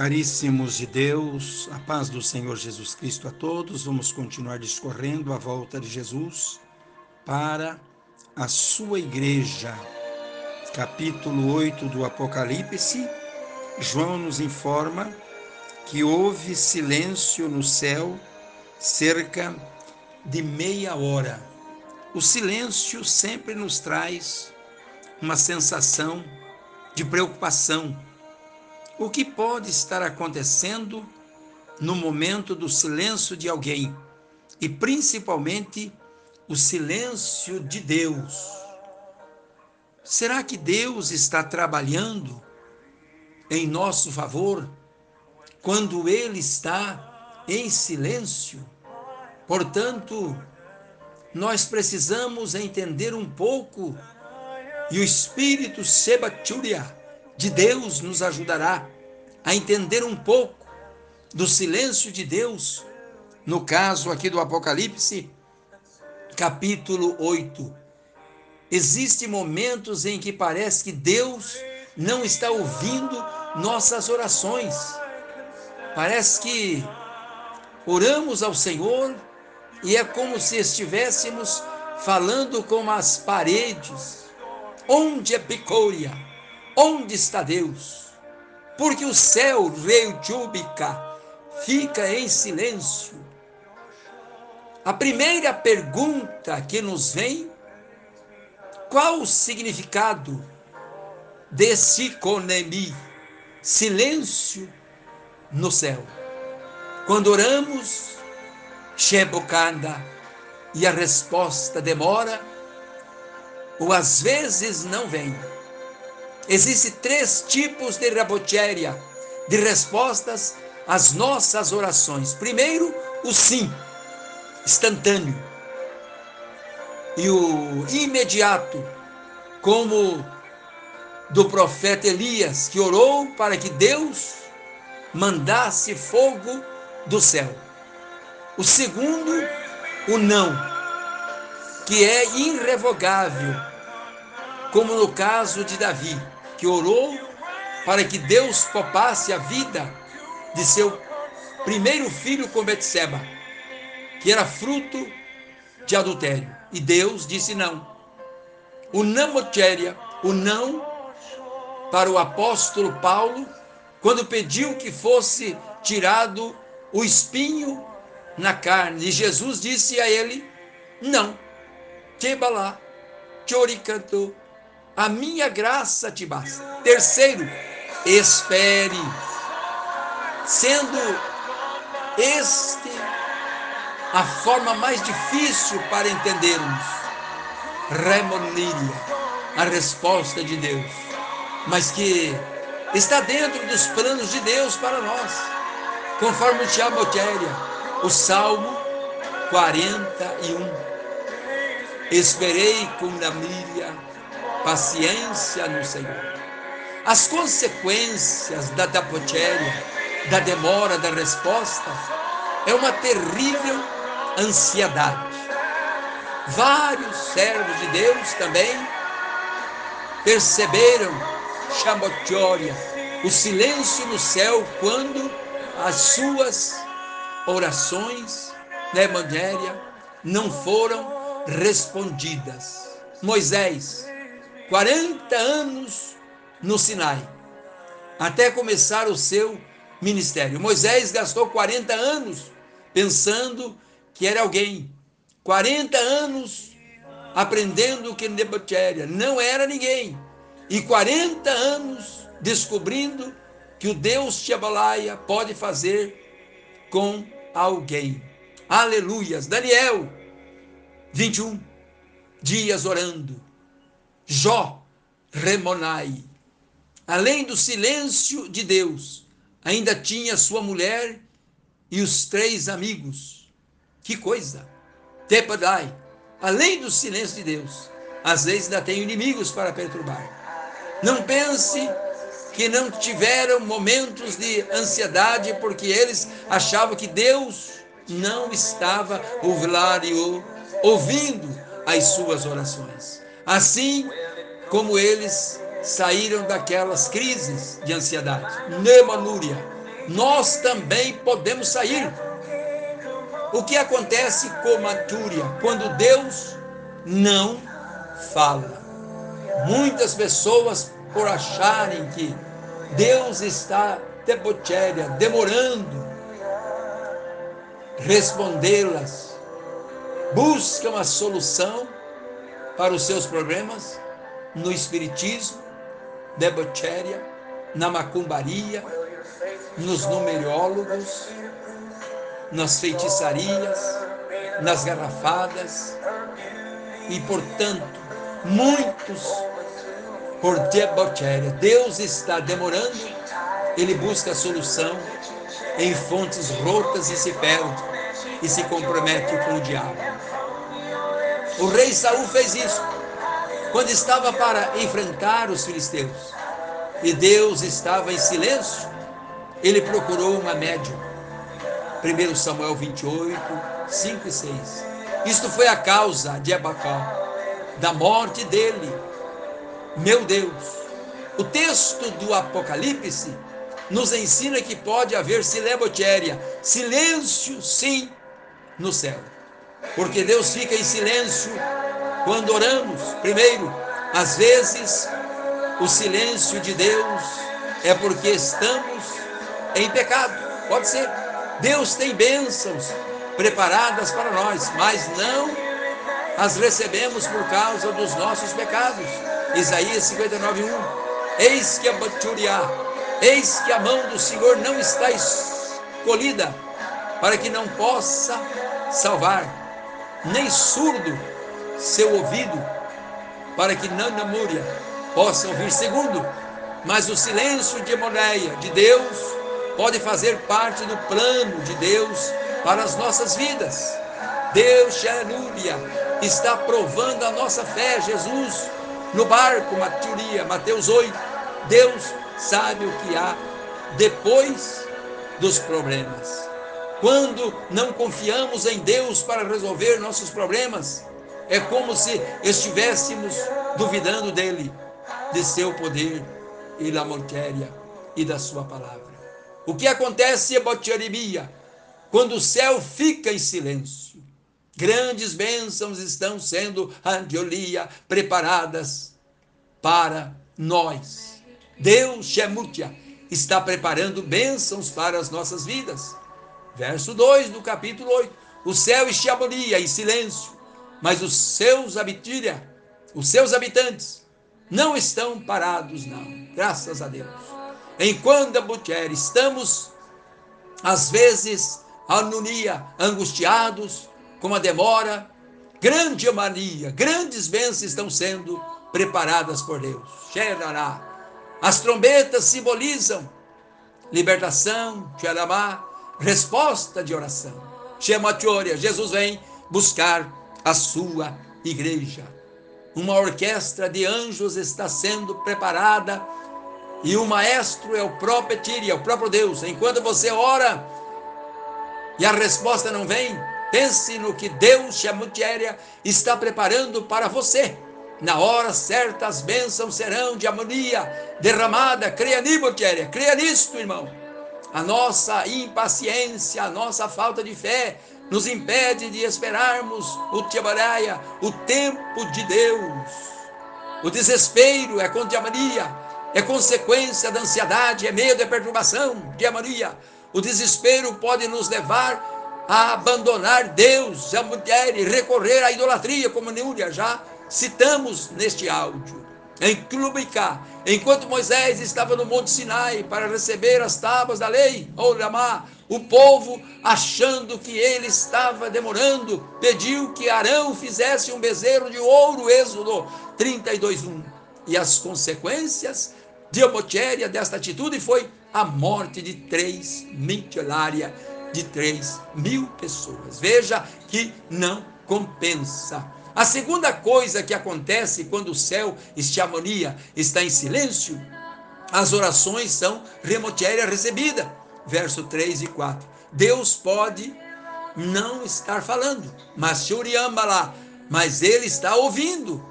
Caríssimos de Deus, a paz do Senhor Jesus Cristo a todos. Vamos continuar discorrendo a volta de Jesus para a sua igreja. Capítulo 8 do Apocalipse. João nos informa que houve silêncio no céu cerca de meia hora. O silêncio sempre nos traz uma sensação de preocupação o que pode estar acontecendo no momento do silêncio de alguém e principalmente o silêncio de Deus. Será que Deus está trabalhando em nosso favor quando Ele está em silêncio? Portanto, nós precisamos entender um pouco e o Espírito Sebaturia de Deus nos ajudará a entender um pouco do silêncio de Deus, no caso aqui do Apocalipse, capítulo 8. Existem momentos em que parece que Deus não está ouvindo nossas orações. Parece que oramos ao Senhor e é como se estivéssemos falando com as paredes. Onde é Picória? Onde está Deus? Porque o céu, veio Júbica, fica em silêncio. A primeira pergunta que nos vem, qual o significado de Siconemi, silêncio no céu? Quando oramos, Shebokanda, e a resposta demora, ou às vezes não vem. Existem três tipos de rabotéria, de respostas às nossas orações. Primeiro, o sim, instantâneo. E o imediato, como do profeta Elias, que orou para que Deus mandasse fogo do céu. O segundo, o não, que é irrevogável, como no caso de Davi que orou para que Deus poupasse a vida de seu primeiro filho com Betseba, que era fruto de adultério. E Deus disse não. O namotéria, o não para o apóstolo Paulo, quando pediu que fosse tirado o espinho na carne. E Jesus disse a ele: Não, Tebalá, Choricanto, a minha graça te basta. Terceiro, espere. Sendo este a forma mais difícil para entendermos. Remoniria, a resposta de Deus, mas que está dentro dos planos de Deus para nós, conforme o Tiamotéria, o Salmo 41. Esperei com namília paciência no Senhor. As consequências da tapotéria, da demora da resposta, é uma terrível ansiedade. Vários servos de Deus também perceberam chamotória, o silêncio no céu quando as suas orações na Evangelha não foram respondidas. Moisés 40 anos no Sinai, até começar o seu ministério. Moisés gastou 40 anos pensando que era alguém, 40 anos aprendendo que Nebuchadnezzar não era ninguém, e 40 anos descobrindo que o Deus Tchabalaia pode fazer com alguém. Aleluias. Daniel 21 dias orando Jó, Remonai. Além do silêncio de Deus, ainda tinha sua mulher e os três amigos. Que coisa! Tepadai. Além do silêncio de Deus, às vezes ainda tem inimigos para perturbar. Não pense que não tiveram momentos de ansiedade porque eles achavam que Deus não estava ouvindo as suas orações. Assim como eles saíram daquelas crises de ansiedade. Nemanúria, nós também podemos sair. O que acontece com a Túria quando Deus não fala? Muitas pessoas, por acharem que Deus está debotéria, demorando respondê-las, buscam a solução para os seus problemas no espiritismo, debotéria, na macumbaria, nos numerólogos, nas feitiçarias, nas garrafadas e, portanto, muitos por debotéria. Deus está demorando, ele busca a solução em fontes rotas e se perde e se compromete com o diabo. O rei Saul fez isso quando estava para enfrentar os filisteus e Deus estava em silêncio, ele procurou uma médium. 1 Samuel 28, 5 e 6. Isto foi a causa de Abacó, da morte dele. Meu Deus, o texto do Apocalipse nos ensina que pode haver silebotéria, silêncio sim, no céu. Porque Deus fica em silêncio quando oramos. Primeiro, às vezes, o silêncio de Deus é porque estamos em pecado. Pode ser. Deus tem bênçãos preparadas para nós, mas não as recebemos por causa dos nossos pecados. Isaías 59, 1. Eis que a Baturiá Eis que a mão do Senhor não está escolhida para que não possa salvar, nem surdo seu ouvido para que não namúria possa ouvir. Segundo, mas o silêncio de Moneia, de Deus, pode fazer parte do plano de Deus para as nossas vidas. Deus, aleluia, está provando a nossa fé. Jesus, no barco, Mateus 8, Deus sabe o que há depois dos problemas. Quando não confiamos em Deus para resolver nossos problemas, é como se estivéssemos duvidando dele, de seu poder e da matéria e da sua palavra. O que acontece Botiaribia, quando o céu fica em silêncio? Grandes bênçãos estão sendo, Andiolia, preparadas para nós. Deus, Shemutia, está preparando bênçãos para as nossas vidas. Verso 2 do capítulo 8. O céu estiabolia em silêncio, mas os seus habitilha, os seus habitantes, não estão parados, não. Graças a Deus. Enquanto mulher estamos, às vezes, anunia, angustiados, com a demora, grande mania, grandes bênçãos estão sendo preparadas por Deus. Xerará. As trombetas simbolizam libertação, Tcharamá, resposta de oração. Shematiória, Jesus vem buscar a sua igreja. Uma orquestra de anjos está sendo preparada e o maestro é o próprio Etíria, é o próprio Deus. Enquanto você ora e a resposta não vem, pense no que Deus, Shematiória, está preparando para você. Na hora certa as bênçãos serão de harmonia derramada. Creia nisso, Kéria. Creia nisto, irmão. A nossa impaciência, a nossa falta de fé nos impede de esperarmos o Tiabaraia, o tempo de Deus. O desespero é com diamaria, é consequência da ansiedade, é medo, é perturbação, diamaria. O desespero pode nos levar a abandonar Deus, a mulher e recorrer à idolatria, como Núria já citamos neste áudio. Em Clubicá, enquanto Moisés estava no Monte Sinai para receber as tábuas da lei, ou Ramá, o povo, achando que ele estava demorando, pediu que Arão fizesse um bezerro de ouro, Êxodo 32:1. E as consequências de homotéria desta atitude foi a morte de três mitilária de três mil pessoas. Veja que não compensa. A segunda coisa que acontece quando o céu estiamonia está em silêncio, as orações são remotéria recebida. Verso 3 e 4. Deus pode não estar falando, mas lá, mas ele está ouvindo.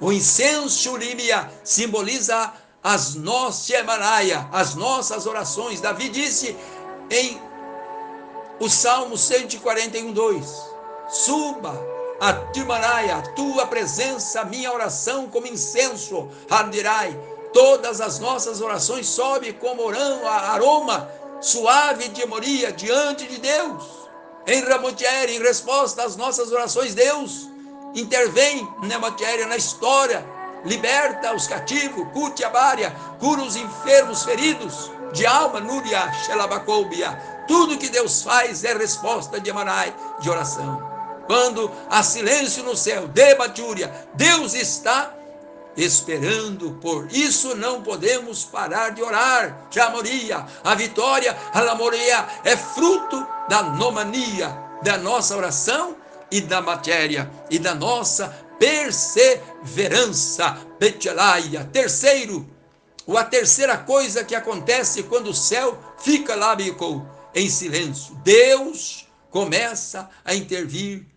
O incenso Shurimia simboliza as nossas, as nossas orações. Davi disse em o Salmo 141, 2: Suba a Timaraia, a tua presença, minha oração como incenso, Hadirai. Todas as nossas orações sobe como orão, aroma suave de moria diante de Deus. Em Ramotier, em resposta às nossas orações, Deus intervém na matéria, na história, liberta os cativos, curte a bária, cura os enfermos feridos de alma, núria, xelabacobia. Tudo que Deus faz é resposta de Emanai, de oração. Quando há silêncio no céu, debatúria, Deus está esperando. Por isso não podemos parar de orar. Jamoria, a vitória, a lamoria é fruto da nomania da nossa oração e da matéria e da nossa perseverança. Betelaia. Terceiro, ou a terceira coisa que acontece quando o céu fica lá em silêncio. Deus começa a intervir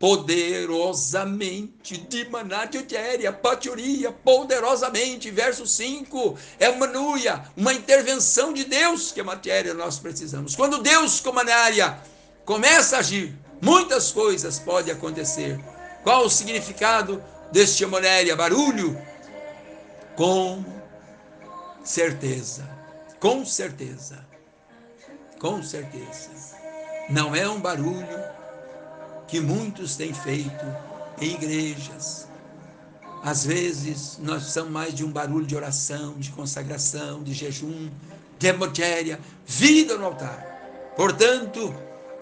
poderosamente de manatiotéria, paturia, poderosamente, verso 5, é manuia, uma intervenção de Deus que a matéria nós precisamos. Quando Deus, como área, começa a agir, muitas coisas podem acontecer. Qual o significado deste manéria? Barulho? Com certeza, com certeza, com certeza. Não é um barulho que muitos têm feito em igrejas. Às vezes, nós somos mais de um barulho de oração, de consagração, de jejum, de hemogéria, vida no altar. Portanto,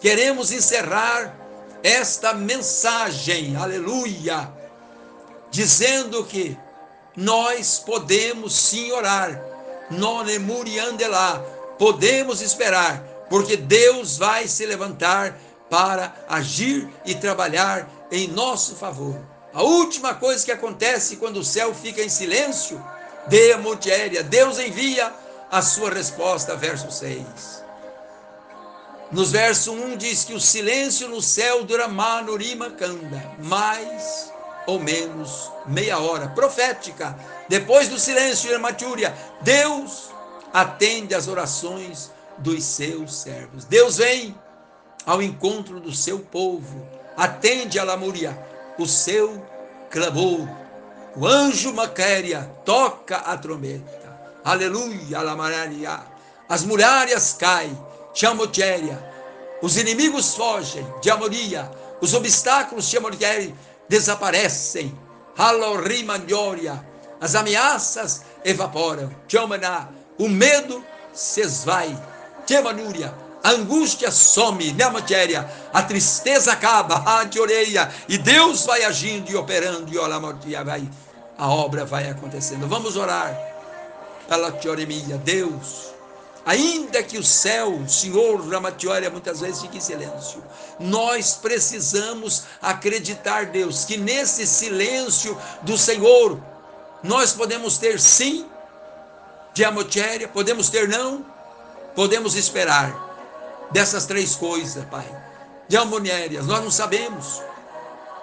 queremos encerrar esta mensagem, aleluia, dizendo que nós podemos sim orar, non emuriandelá, podemos esperar, porque Deus vai se levantar para agir e trabalhar em nosso favor. A última coisa que acontece quando o céu fica em silêncio, de multiéria, Deus envia a sua resposta, verso 6. Nos verso 1 diz que o silêncio no céu dura manurima canda, mais ou menos meia hora, profética. Depois do silêncio e matúria, Deus atende às orações dos seus servos. Deus vem ao encontro do seu povo. Atende a lamúria, o seu clamor. O anjo Maquéria toca a trombeta. Aleluia, lamararia. As muralhas caem, chamotéria. Os inimigos fogem, de amoria. Os obstáculos, chamotéria, desaparecem. Halorimandioria. As ameaças evaporam. Chamaná. O medo se esvai. Chemanúria a angústia some na matéria, a tristeza acaba, a orelha, e Deus vai agindo e operando, e vai, a obra vai acontecendo. Vamos orar pela teoremia, Deus. Ainda que o céu, o Senhor Ramatiória, muitas vezes fique em silêncio, nós precisamos acreditar, Deus, que nesse silêncio do Senhor, nós podemos ter sim de amotéria, podemos ter não, podemos esperar dessas três coisas, Pai, de almoniérias, nós não sabemos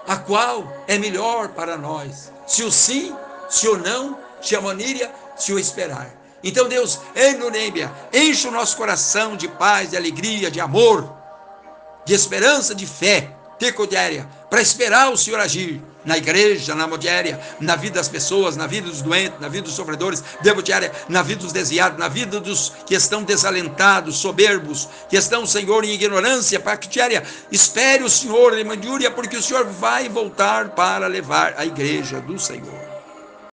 a qual é melhor para nós, se o sim, se o não, se a maníria, se o esperar. Então, Deus, Enunêmia, enche o nosso coração de paz, de alegria, de amor, de esperança, de fé, tecodiária, para esperar o Senhor agir na igreja, na modéria, na vida das pessoas, na vida dos doentes, na vida dos sofredores, devotiária, na vida dos desviados, na vida dos que estão desalentados, soberbos, que estão, Senhor, em ignorância, pactiária. Espere o Senhor, Emandúria, porque o Senhor vai voltar para levar a igreja do Senhor.